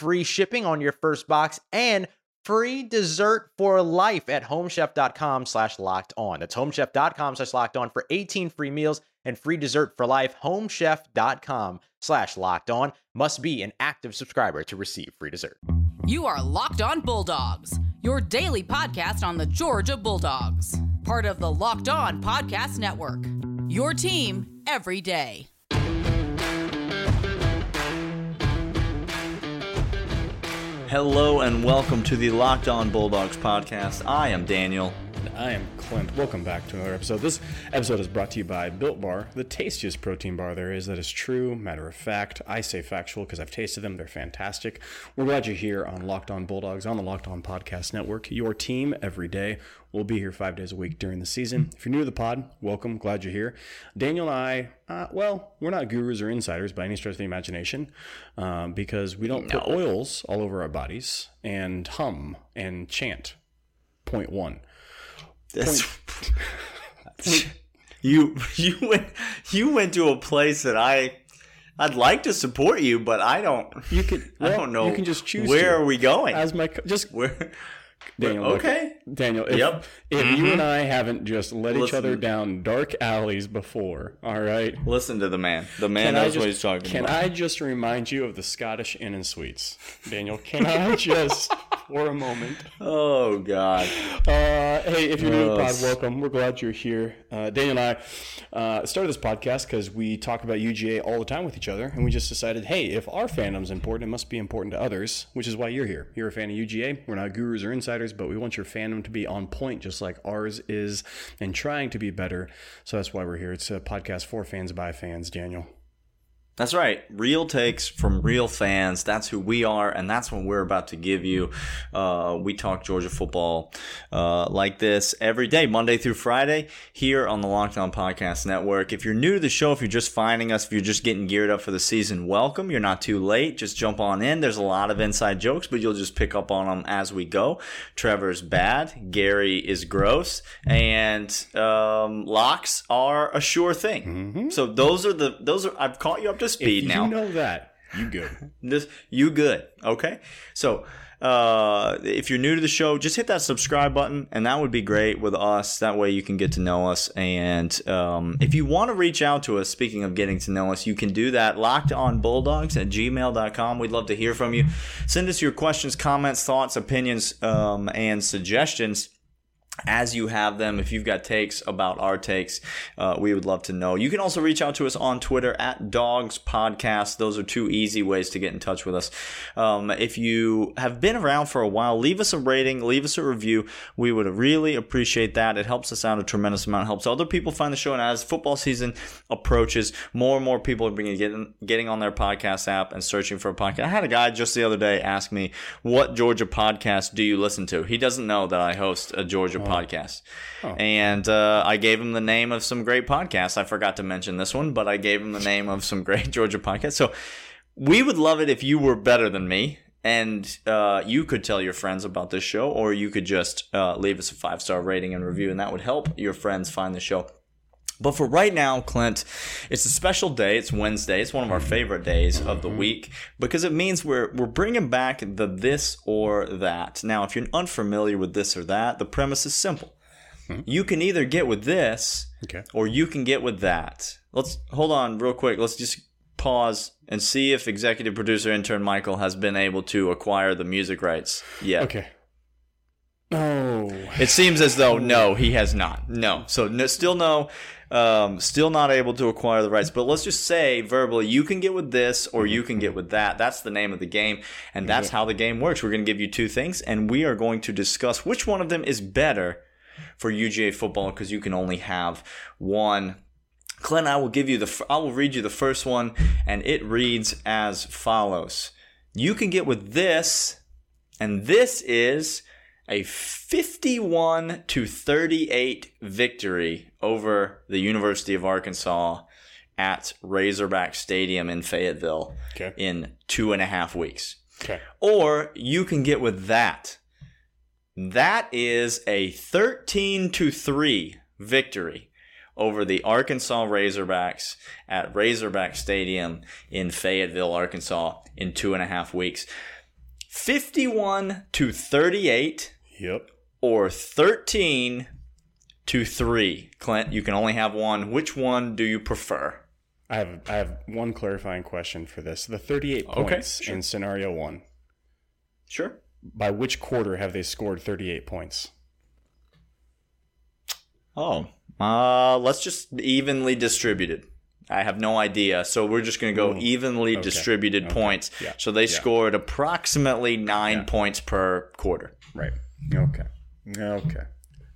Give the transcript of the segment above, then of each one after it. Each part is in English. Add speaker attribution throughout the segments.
Speaker 1: free shipping on your first box and free dessert for life at homechef.com slash locked on. That's homechef.com slash locked on for 18 free meals and free dessert for life. Homechef.com slash locked on must be an active subscriber to receive free dessert.
Speaker 2: You are Locked On Bulldogs, your daily podcast on the Georgia Bulldogs, part of the Locked On Podcast Network. Your team every day.
Speaker 3: Hello and welcome to the Locked On Bulldogs podcast. I am Daniel.
Speaker 4: I am Clint. Welcome back to another episode. This episode is brought to you by Built Bar, the tastiest protein bar there is. That is true. Matter of fact, I say factual because I've tasted them. They're fantastic. We're glad you're here on Locked On Bulldogs on the Locked On Podcast Network. Your team every day. We'll be here five days a week during the season. If you're new to the pod, welcome. Glad you're here. Daniel and I, uh, well, we're not gurus or insiders by any stretch of the imagination um, because we don't put oils all over our bodies and hum and chant. Point one.
Speaker 3: That's you. You went. You went to a place that I. I'd like to support you, but I don't.
Speaker 4: You can.
Speaker 3: I don't know.
Speaker 4: You can just choose.
Speaker 3: Where
Speaker 4: to.
Speaker 3: are we going?
Speaker 4: As my just
Speaker 3: Where?
Speaker 4: Daniel. look,
Speaker 3: okay.
Speaker 4: Daniel. If,
Speaker 3: Yep.
Speaker 4: If
Speaker 3: Mhm.
Speaker 4: you and I haven't just led each other down dark alleys before, all right.
Speaker 3: Listen to the man. The man
Speaker 4: Can
Speaker 3: knows what he's talking
Speaker 4: Can
Speaker 3: about.
Speaker 4: I just remind you of the Scottish Inn and Suites, Daniel? Can I just, for a moment?
Speaker 3: Oh God.
Speaker 4: Uh, hey, if you're new to the pod, welcome. We're glad you're here. Uh, Daniel and I uh, started this podcast because we talk about UGA all the time with each other, and we just decided, hey, if our fandom's important, it must be important to others, which is why you're here. You're a fan of UGA. We're not gurus or insiders, but we want your fandom to be on point, just like ours is, and trying to be better. So that's why we're here. It's a podcast for fans by fans, Daniel.
Speaker 3: That's right. Real takes from real fans. That's who we are, and that's what we're about to give you. Uh, we talk Georgia football uh, like this every day, Monday through Friday, here on the Locked On Podcast Network. If you're new to the show, if you're just finding us, if you're just getting geared up for the season, welcome. You're not too late. Just jump on in. There's a lot of inside jokes, but you'll just pick up on them as we go. Trevor's bad. Gary is gross, and um, locks are a sure thing. So those are the those are. I've caught you up to speed
Speaker 4: if
Speaker 3: now.
Speaker 4: you know that, you good.
Speaker 3: This you good, okay? So uh, if you're new to the show, just hit that subscribe button, and that would be great with us. That way you can get to know us. And um, if you want to reach out to us, speaking of getting to know us, you can do that. Locked on bulldogs at gmail.com. We'd love to hear from you. Send us your questions, comments, thoughts, opinions, um, and suggestions as you have them. If you've got takes about our takes, uh, we would love to know. You can also reach out to us on Twitter at Dogs Podcast. Those are two easy ways to get in touch with us. Um, if you have been around for a while, leave us a rating, leave us a review. We would really appreciate that. It helps us out a tremendous amount. It helps other people find the show. And as football season approaches, more and more people are beginning getting getting on their podcast app and searching for a podcast. I had a guy just the other day ask me, "What Georgia podcast do you listen to?" He doesn't know that I host a Georgia podcast, and uh, I gave him the name of some great podcasts. I forgot to mention this one, but I gave him the name of some great Georgia podcasts. So we would love it if you were better than me. And uh, you could tell your friends about this show, or you could just uh, leave us a five star rating and review, and that would help your friends find the show. But for right now, Clint, it's a special day. It's Wednesday. It's one of our favorite days of the mm-hmm. week because it means we're we're bringing back the this or that. Now, if you're unfamiliar with this or that, the premise is simple. Hmm. You can either get with this
Speaker 4: Okay.
Speaker 3: or you can get with that. Let's hold on real quick. Let's just pause and see if executive producer intern Michael has been able to acquire the music rights yet.
Speaker 4: Okay. Oh,
Speaker 3: It seems as though no, he has not. No, so no, still no, um, still not able to acquire the rights. But let's just say verbally, you can get with this or you can get with that. That's the name of the game, and that's how the game works. We're going to give you two things, and we are going to discuss which one of them is better for UGA football because you can only have one. Clint, I will give you the. I will read you the first one, and it reads as follows: You can get with this, and this is a 51 to 38 victory over the University of Arkansas at Razorback Stadium in Fayetteville
Speaker 4: Okay.
Speaker 3: in two and a half weeks.
Speaker 4: okay.
Speaker 3: Or you can get with that. That is a 13 to 3 victory over the Arkansas Razorbacks at Razorback Stadium in Fayetteville, Arkansas in two and a half weeks. 51 to 38
Speaker 4: Yep.
Speaker 3: or 13 to 3. Clint, you can only have one. Which one do you prefer?
Speaker 4: I have I have one clarifying question for this. The 38
Speaker 3: Okay,
Speaker 4: points
Speaker 3: sure.
Speaker 4: in scenario 1.
Speaker 3: Sure.
Speaker 4: By which quarter have they scored 38 points?
Speaker 3: Oh, uh, let's just evenly distributed. I have no idea. So we're just going to go evenly distributed
Speaker 4: Okay.
Speaker 3: points.
Speaker 4: Yeah.
Speaker 3: So they
Speaker 4: Yeah.
Speaker 3: scored approximately nine
Speaker 4: Yeah.
Speaker 3: points per quarter.
Speaker 4: Right. Okay. Okay.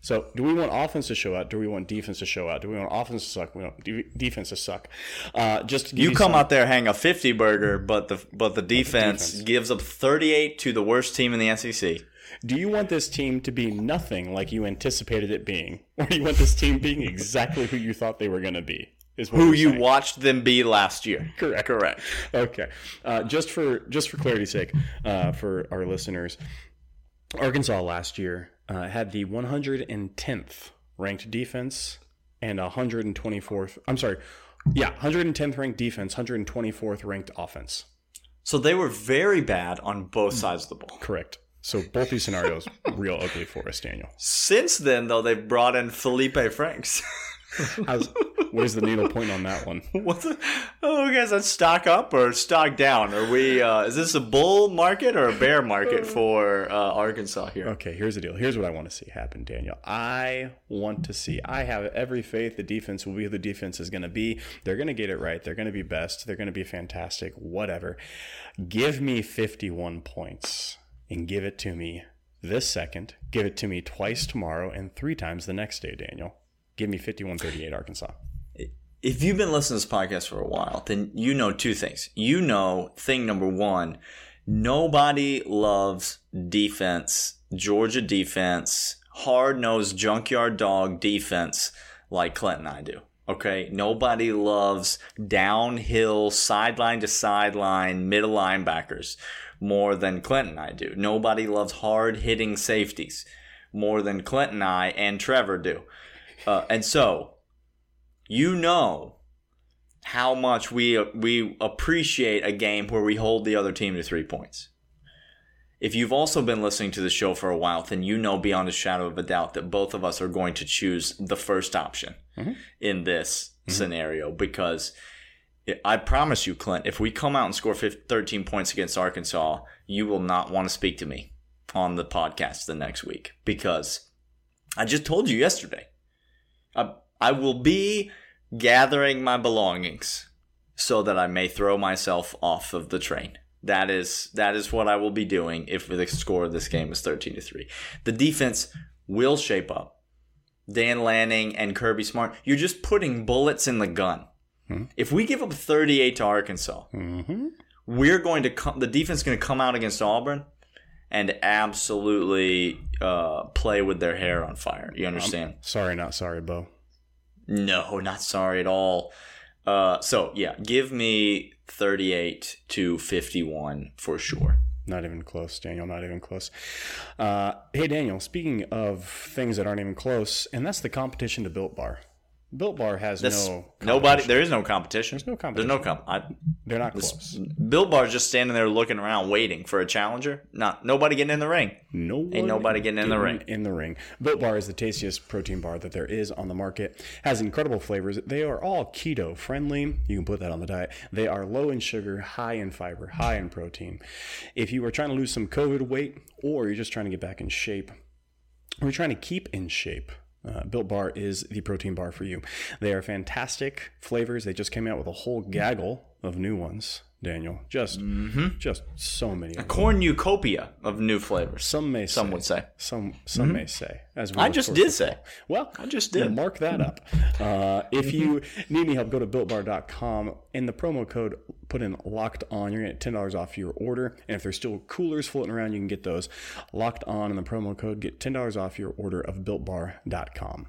Speaker 4: So, do we want offense to show out? Do we want defense to show out? Do we want offense to suck? We want de- defense to suck. Uh, just
Speaker 3: You
Speaker 4: you
Speaker 3: come
Speaker 4: some-
Speaker 3: out there, hang a 50 burger, but the but the defense,
Speaker 4: defense.
Speaker 3: gives up 38 to the worst team in the SEC.
Speaker 4: Do you want this team to be nothing like you anticipated it being, or do you want this team being exactly who you thought they were going to be? Is
Speaker 3: Who you
Speaker 4: saying.
Speaker 3: watched them be last year.
Speaker 4: Correct.
Speaker 3: Correct.
Speaker 4: Okay. Uh, just for just for clarity's sake, uh, for our listeners, Arkansas last year uh, had the 110th ranked defense and 124th. I'm sorry. Yeah, 110th ranked defense, 124th ranked offense.
Speaker 3: So they were very bad on both sides of the ball.
Speaker 4: Correct. So both these scenarios real ugly for us, Daniel.
Speaker 3: Since then, though, they've brought in Feleipe Franks.
Speaker 4: How's, where's the needle point on that one?
Speaker 3: What's the, oh, guys, that stock up or stock down? Are we? Uh, is this a bull market or a bear market for uh, Arkansas here?
Speaker 4: Okay, here's the deal. Here's what I want to see happen, Daniel. I want to see. I have every faith the defense will be who the defense is going to be. They're going to get it right. They're going to be best. They're going to be fantastic. Whatever. Give me 51 points and give it to me this second. Give it to me twice tomorrow and three times the next day, Daniel. Give me 51 38 Arkansas.
Speaker 3: If you've been listening to this podcast for a while, then you know two things. You know, thing number one, nobody loves defense, Georgia defense, hard nosed junkyard dog defense like Clint and I do. Okay. Nobody loves downhill, sideline to sideline, middle linebackers more than Clint and I do. Nobody loves hard hitting safeties more than Clint and I and Trevor do. Uh, and so, you know how much we we appreciate a game where we hold the other team to three points. If you've also been listening to the show for a while, then you know beyond a shadow of a doubt that both of us are going to choose the first option in this scenario because I promise you, Clint, if we come out and score 15, 13 points against Arkansas, you will not want to speak to me on the podcast the next week because I just told you yesterday. I, I will be gathering my belongings so that I may throw myself off of the train. That is that is what I will be doing if the score of this game is 13 to 3. The defense will shape up. Dan Lanning and Kirby Smart, you're just putting bullets in the gun. Hmm? If we give up 38 to Arkansas, mm-hmm. we're going to come the defense is going to come out against Auburn and absolutely uh, play with their hair on fire. You understand?
Speaker 4: Sorry, not sorry, Bo.
Speaker 3: No, not sorry at all. Uh, so yeah, give me 38 to 51 for sure.
Speaker 4: Not even close, Daniel. Not even close. Uh, hey, Daniel. Speaking of things that aren't even close, and that's the competition to Built Bar. Built Bar has
Speaker 3: This,
Speaker 4: no
Speaker 3: nobody. There is no competition.
Speaker 4: There is no competition.
Speaker 3: There's no comp. I,
Speaker 4: They're not close.
Speaker 3: Built Bar's just standing there looking around, waiting for a challenger. Not nobody getting in the ring.
Speaker 4: No
Speaker 3: Ain't nobody getting in the ring.
Speaker 4: In the ring. Built Bar is the tastiest protein bar that there is on the market. Has incredible flavors. They are all keto friendly. You can put that on the diet. They are low in sugar, high in fiber, high in protein. If you are trying to lose some COVID weight or you're just trying to get back in shape, or you're trying to keep in shape. Uh, Built Bar is the protein bar for you. They are fantastic flavors. They just came out with a whole gaggle of new ones. Daniel, just mm-hmm. just so many. A.
Speaker 3: Cornucopia of new flavors.
Speaker 4: Some may
Speaker 3: Some
Speaker 4: say,
Speaker 3: would say.
Speaker 4: Some some mm-hmm. may say. As we
Speaker 3: I just did say.
Speaker 4: Well,
Speaker 3: I just did.
Speaker 4: Mark that up. Uh, if you mm-hmm. need any help, go to builtbar.com. and the promo code, put in locked on. You're going to get ten dollars off your order. And if there's still coolers floating around, you can get those locked on in the promo code. Get ten dollars off your order of builtbar.com.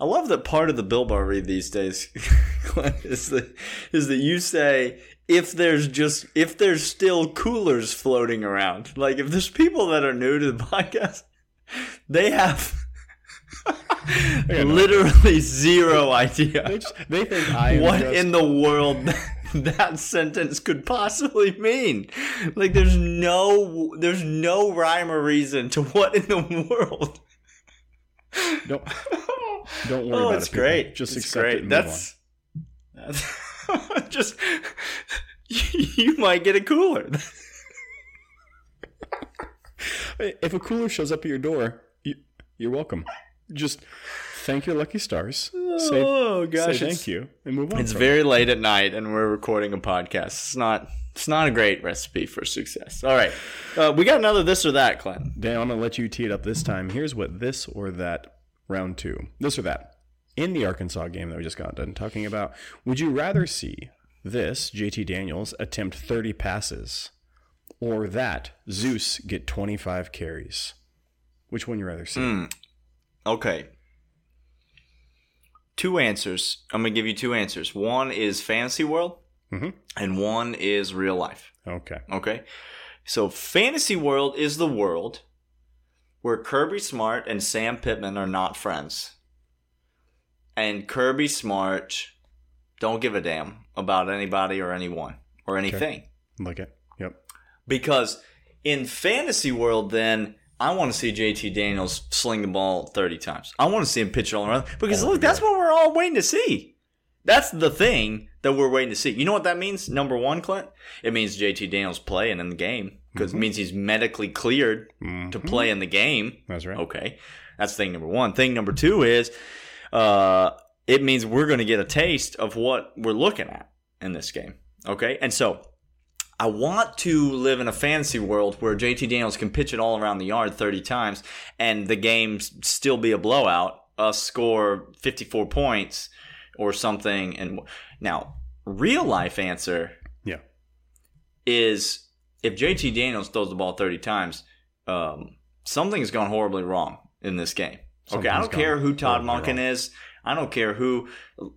Speaker 3: I love that part of the Built Bar read these days is that is that you say if there's just if there's still coolers floating around, like if there's people that are new to the podcast, they have literally zero idea
Speaker 4: They, just, they think I
Speaker 3: what
Speaker 4: just-
Speaker 3: in the world that sentence could possibly mean. Like there's no there's no rhyme or reason to what in the world.
Speaker 4: don't oh don't worry
Speaker 3: oh,
Speaker 4: about
Speaker 3: it's
Speaker 4: it.
Speaker 3: great.
Speaker 4: Just
Speaker 3: It's
Speaker 4: accept
Speaker 3: great.
Speaker 4: it. And
Speaker 3: that's that's just you might get a cooler.
Speaker 4: If a cooler shows up at your door, you, you're welcome. Just thank your lucky stars. Say,
Speaker 3: oh gosh,
Speaker 4: say thank you and move on.
Speaker 3: It's very late at night, and we're recording a podcast. It's not. It's not a great recipe for success. All right, uh, we got another this or that, Clint.
Speaker 4: it. Dan, I'm gonna let you tee it up this time. Here's what this or that round two, this or that, in the Arkansas game that we just got done talking about. Would you rather see this JT Daniels attempt 30 passes, or that Zeus get 25 carries? Which one you rather see?
Speaker 3: Hmm. Okay. Two answers. I'm gonna give you two answers. One is fantasy world,
Speaker 4: Mhm.
Speaker 3: and one is real life.
Speaker 4: Okay.
Speaker 3: Okay. So fantasy world is the world where Kirby Smart and Sam Pittman are not friends. And Kirby Smart don't give a damn about anybody or anyone or anything.
Speaker 4: Like it. Yep.
Speaker 3: Because in fantasy world, then I want to see JT Daniels sling the ball 30 times. I want to see him pitch all around. Because oh, look, that's what we're all waiting to see. That's the thing that we're waiting to see. You know what that means? Number one, Clint? It means JT Daniels playing in the game because it means he's medically cleared to play in the game.
Speaker 4: That's right.
Speaker 3: Okay. That's thing number one. Thing number two is uh, it means we're going to get a taste of what we're looking at in this game. Okay. And so I want to live in a fantasy world where JT Daniels can pitch it all around the yard 30 times and the game still be a blowout, us score 54 points or something. And now, real life answer
Speaker 4: Yeah.
Speaker 3: is if JT Daniels throws the ball 30 times, um, something's gone horribly wrong in this game. okay, I don't care who Todd Monken is. I don't care who.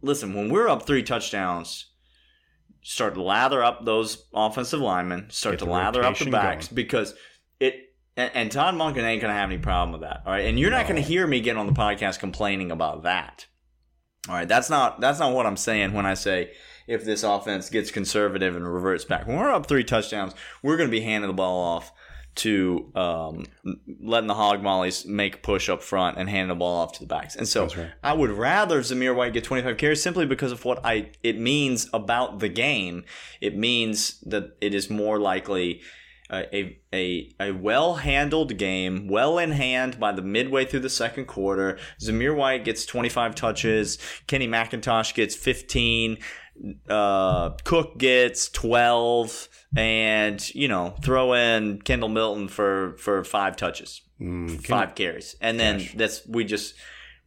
Speaker 3: Listen, when we're up three touchdowns, start to lather up those offensive linemen, start
Speaker 4: Get
Speaker 3: to lather up the backs
Speaker 4: going.
Speaker 3: because it. And, and Todd Monken ain't gonna have any problem with that. All right, and you're not gonna hear me get on the podcast complaining about that. All right, that's not that's not what I'm saying when I say if this offense gets conservative and reverts back. When we're up three touchdowns, we're going to be handing the ball off to um, letting the hog mollies make push up front and handing the ball off to the backs. And so
Speaker 4: right.
Speaker 3: I would rather Zamir White get 25 carries simply because of what I it means about the game. It means that it is more likely a a a well handled game, well in hand by the midway through the second quarter. Zamir White gets 25 touches. Kenny McIntosh gets 15. Uh, Cook gets 12, and you know throw in Kendall Milton for for five touches,
Speaker 4: Mm,
Speaker 3: five carries, and then
Speaker 4: Gosh.
Speaker 3: that's we just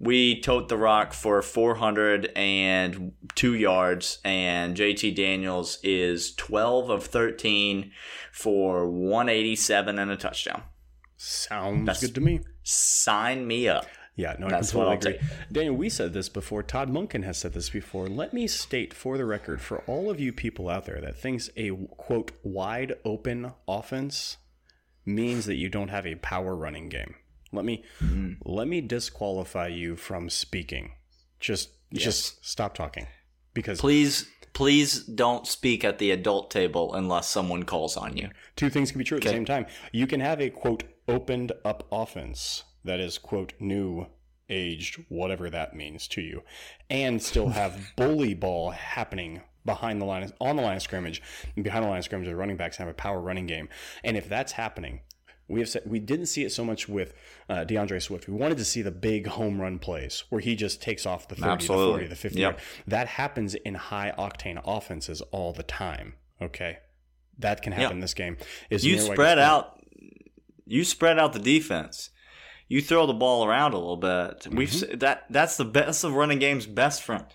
Speaker 3: we tote the rock for 402 yards, and JT Daniels is 12 of 13 for 187 and a touchdown.
Speaker 4: Sounds
Speaker 3: That's-
Speaker 4: good to me.
Speaker 3: Sign me up.
Speaker 4: Yeah, no,
Speaker 3: That's
Speaker 4: I
Speaker 3: what
Speaker 4: completely
Speaker 3: I'll
Speaker 4: agree. Daniel, we said this before. Todd Monken has said this before. Let me state for the record, for all of you people out there that thinks a quote wide open offense means that you don't have a power running game. Let me mm-hmm. let me disqualify you from speaking. Just just stop talking. Because
Speaker 3: Please, please don't speak at the adult table unless someone calls on you.
Speaker 4: two things can be true at the same time. You can have a quote opened up offense that is quote new aged whatever that means to you and still have bully ball happening behind the line on the line of scrimmage and behind the line of scrimmage the running backs have a power running game and if that's happening we have said we didn't see it so much with uh, D'Andre Swift. We wanted to see the big home run plays where he just takes off the 30,
Speaker 3: Absolutely.
Speaker 4: the 40, the 50.
Speaker 3: Yep.
Speaker 4: That happens in high octane offenses all the time. Okay. That can happen in this game. Is
Speaker 3: You spread out. You spread out the defense. You throw the ball around a little bit. We've
Speaker 4: Mm-hmm.
Speaker 3: that. That's the best. of running game's best friend.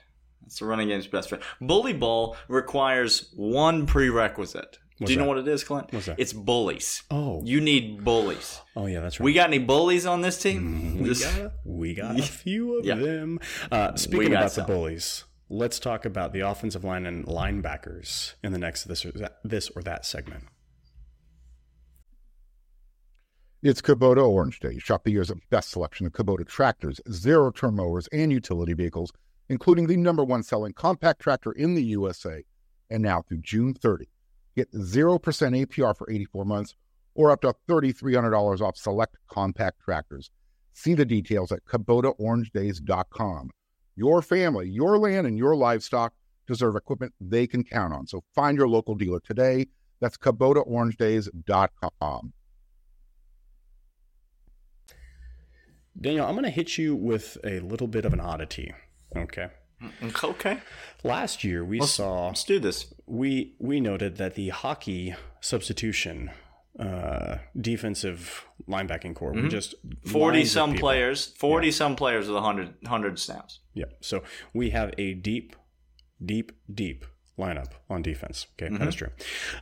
Speaker 3: That's the running game's best friend. Bully ball requires one prerequisite. Do you know what it is, Clint?
Speaker 4: What's that?
Speaker 3: It's bullies.
Speaker 4: Oh.
Speaker 3: You need bullies.
Speaker 4: Oh yeah, that's right.
Speaker 3: We got any bullies on this team?
Speaker 4: We
Speaker 3: This-
Speaker 4: got, we got a few of
Speaker 3: Yeah.
Speaker 4: them. Uh, speaking about
Speaker 3: some.
Speaker 4: the bullies, let's talk about the offensive line and linebackers in the next this or that, this or that segment.
Speaker 5: It's Kubota Orange Day. Shop the year's best selection of Kubota tractors, zero turn mowers, and utility vehicles, including the number one selling compact tractor in the USA. And now through June 30, get 0% APR for 84 months or up to $3,300 off select compact tractors. See the details at KubotaOrangeDays.com. Your family, your land, and your livestock deserve equipment they can count on. So find your local dealer today. That's KubotaOrangeDays.com.
Speaker 4: Daniel, I'm going to hit you with a little bit of an oddity. Okay.
Speaker 3: Okay.
Speaker 4: Last year we saw
Speaker 3: Let's do this.
Speaker 4: we we noted that the hockey substitution uh, defensive linebacking core were just
Speaker 3: Forty some players. Forty some players with 100, 100 snaps.
Speaker 4: Yeah. So we have a deep, deep, deep lineup on defense. Okay, that is true.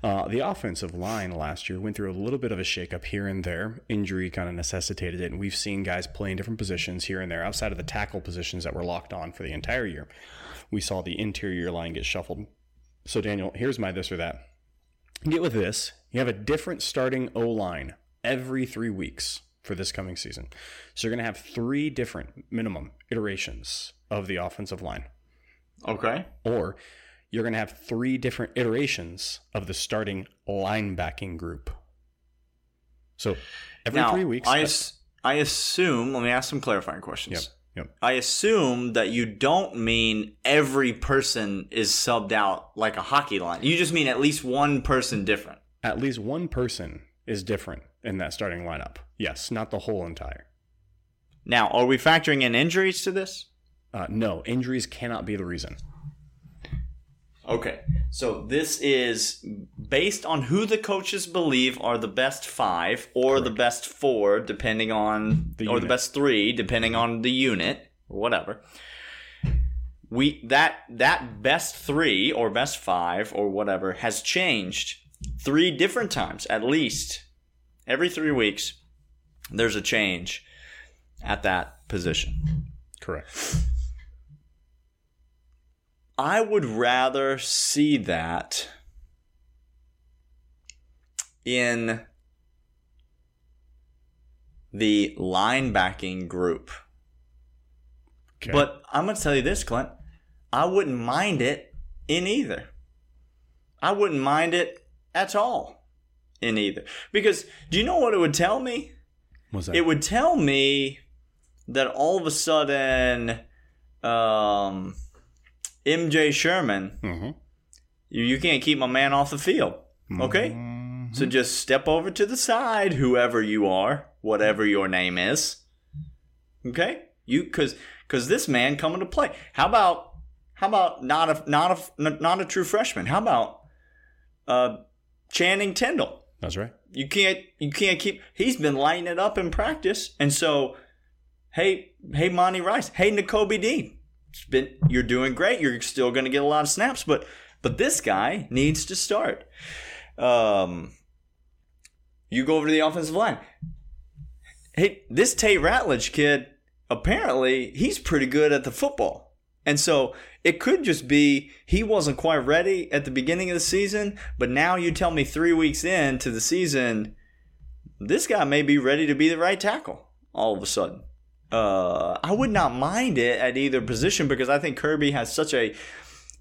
Speaker 4: Uh, the offensive line last year went through a little bit of a shakeup here and there. Injury kind of necessitated it, and we've seen guys play in different positions here and there outside of the tackle positions that were locked on for the entire year. We saw the interior line get shuffled. So Daniel, here's my this or that. Get with this. You have a different starting O line every three weeks for this coming season. So you're going to have three different minimum iterations of the offensive line.
Speaker 3: Okay.
Speaker 4: Or you're going to have three different iterations of the starting linebacking group. So every
Speaker 3: now,
Speaker 4: three weeks.
Speaker 3: I, I assume, let me ask some clarifying questions.
Speaker 4: Yep. Yep.
Speaker 3: I assume that you don't mean every person is subbed out like a hockey line. You just mean at least one person different.
Speaker 4: At least one person is different in that starting lineup. Yes, not the whole entire.
Speaker 3: Now, are we factoring in injuries to this?
Speaker 4: Uh, no, injuries cannot be the reason.
Speaker 3: Okay. So this is based on who the coaches believe are the best five or the best four, depending on,
Speaker 4: The
Speaker 3: or the best three, depending on the unit or whatever. We that that best three or best five or whatever has changed three different times at least every three weeks. There's a change at that position.
Speaker 4: Correct.
Speaker 3: I would rather see that in the linebacking group.
Speaker 4: Okay.
Speaker 3: But I'm going to tell you this, Clint. I wouldn't mind it in either. I wouldn't mind it at all in either. Because do you know what it would tell me?
Speaker 4: was that?
Speaker 3: It would tell me that all of a sudden, um, MJ Sherman,
Speaker 4: Mhm.
Speaker 3: you, you can't keep my man off the field. Okay? So just step over to the side, whoever you are, whatever your name is. Okay? You cuz cuz this man coming to play. How about how about not a not a not a true freshman? How about uh Channing Tyndall?
Speaker 4: That's right.
Speaker 3: You can't you can't keep he's been lighting it up in practice. And so hey hey Monty Rice, hey Nakobe Dean. Been you're doing great. You're still gonna get a lot of snaps, but but this guy needs to start. Um you go over to the offensive line. Hey, this Tate Ratledge kid, apparently he's pretty good at the football. And so it could just be he wasn't quite ready at the beginning of the season, but now you tell me three weeks into the season, this guy may be ready to be the right tackle all of a sudden. Uh, I would not mind it at either position because I think Kirby has such a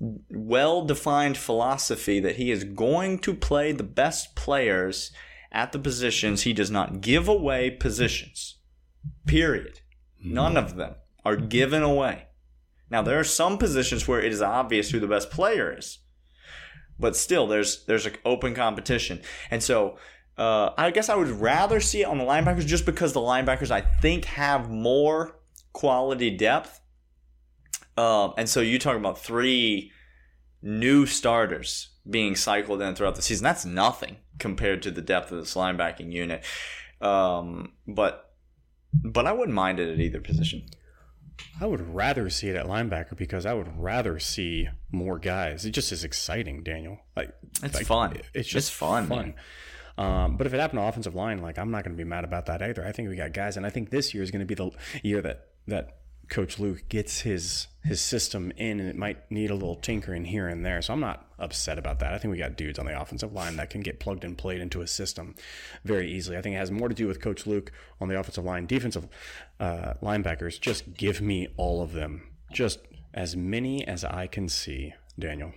Speaker 3: well defined philosophy that he is going to play the best players at the positions. He does not give away positions. Period. None of them are given away. Now there are some positions where it is obvious who the best player is, but still there's there's an open competition, and so uh, I guess I would rather see it on the linebackers just because the linebackers I think have more quality depth, um, and so you talk about three new starters being cycled in throughout the season. That's nothing compared to the depth of this linebacking unit, um, but but I wouldn't mind it at either position.
Speaker 4: I would rather see it at linebacker because I would rather see more guys. It just is exciting, Daniel. Like
Speaker 3: It's
Speaker 4: like,
Speaker 3: fun.
Speaker 4: It's just
Speaker 3: It's fun,
Speaker 4: Fun. Um, but if it happened to offensive line, like I'm not going to be mad about that either. I think we got guys, and I think this year is going to be the year that that Coach Luke gets his his system in, and it might need a little tinkering here and there. So I'm not upset about that. I think we got dudes on the offensive line that can get plugged and played into a system very easily. I think it has more to do with Coach Luke on the offensive line, defensive uh, linebackers. Just give me all of them, just as many as I can see, Daniel.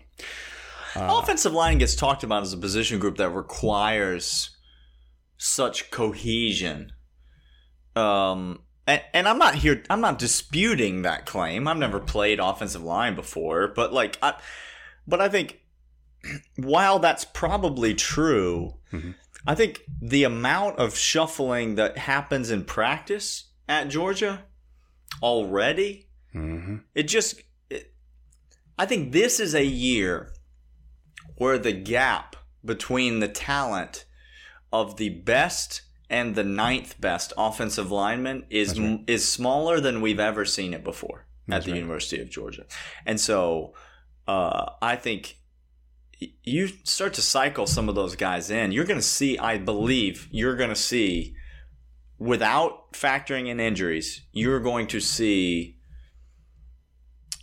Speaker 3: Offensive line gets talked about as a position group that requires such cohesion. Um, and, and I'm not here. I'm not disputing that claim. I've never played offensive line before, but like, I, but I think while that's probably true, I think the amount of shuffling that happens in practice at Georgia already, it just. It, I think this is a year where the gap between the talent of the best and the ninth best offensive lineman is is smaller than we've ever seen it before at the University of Georgia, and so uh, I think you start to cycle some of those guys in. You're going to see, I believe, you're going to see without factoring in injuries, you're going to see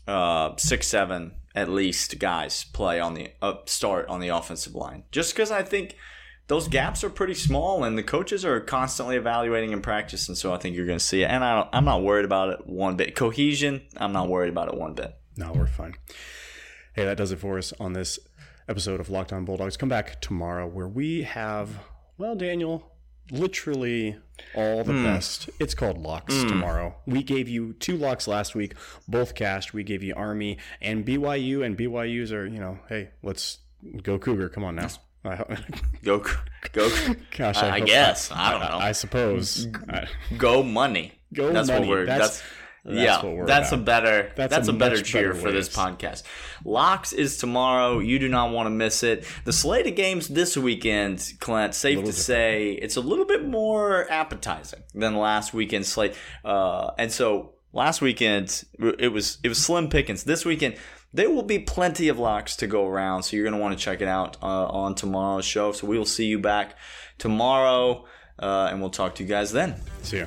Speaker 3: uh, six, seven at least guys play on the uh, start on the offensive line. Just because I think those gaps are pretty small, and the coaches are constantly evaluating in practice, and so I think you're going to see it. And I I'm not worried about it one bit. Cohesion, I'm not worried about it one bit.
Speaker 4: No, we're fine. Hey, that does it for us on this episode of Locked On Bulldogs. Come back tomorrow where we have, well, Daniel, literally all the hmm. best. It's called locks hmm. tomorrow. We gave you two locks last week, both cashed. We gave you Army and BYU, and BYU's are, you know, hey, let's go Cougar. Come on now. I-
Speaker 3: Go, go,
Speaker 4: Gosh,
Speaker 3: I, I guess I don't know.
Speaker 4: I suppose.
Speaker 3: Go money.
Speaker 4: Go
Speaker 3: that's
Speaker 4: money.
Speaker 3: What we're,
Speaker 4: That's-
Speaker 3: that's,
Speaker 4: that's
Speaker 3: yeah. that's
Speaker 4: about.
Speaker 3: a better.
Speaker 4: That's
Speaker 3: That's,
Speaker 4: a
Speaker 3: a, better cheer
Speaker 4: better
Speaker 3: for this podcast. Locks is tomorrow. You do not want to miss it. The slate of games this weekend, Clint. Safe to say, it's a little bit more appetizing than last weekend's slate. Uh, and so last weekend it was it was slim pickings. This weekend. There will be plenty of locks to go around, so you're going to want to check it out uh, on tomorrow's show. So we will see you back tomorrow, uh, and we'll talk to you guys then.
Speaker 4: See ya.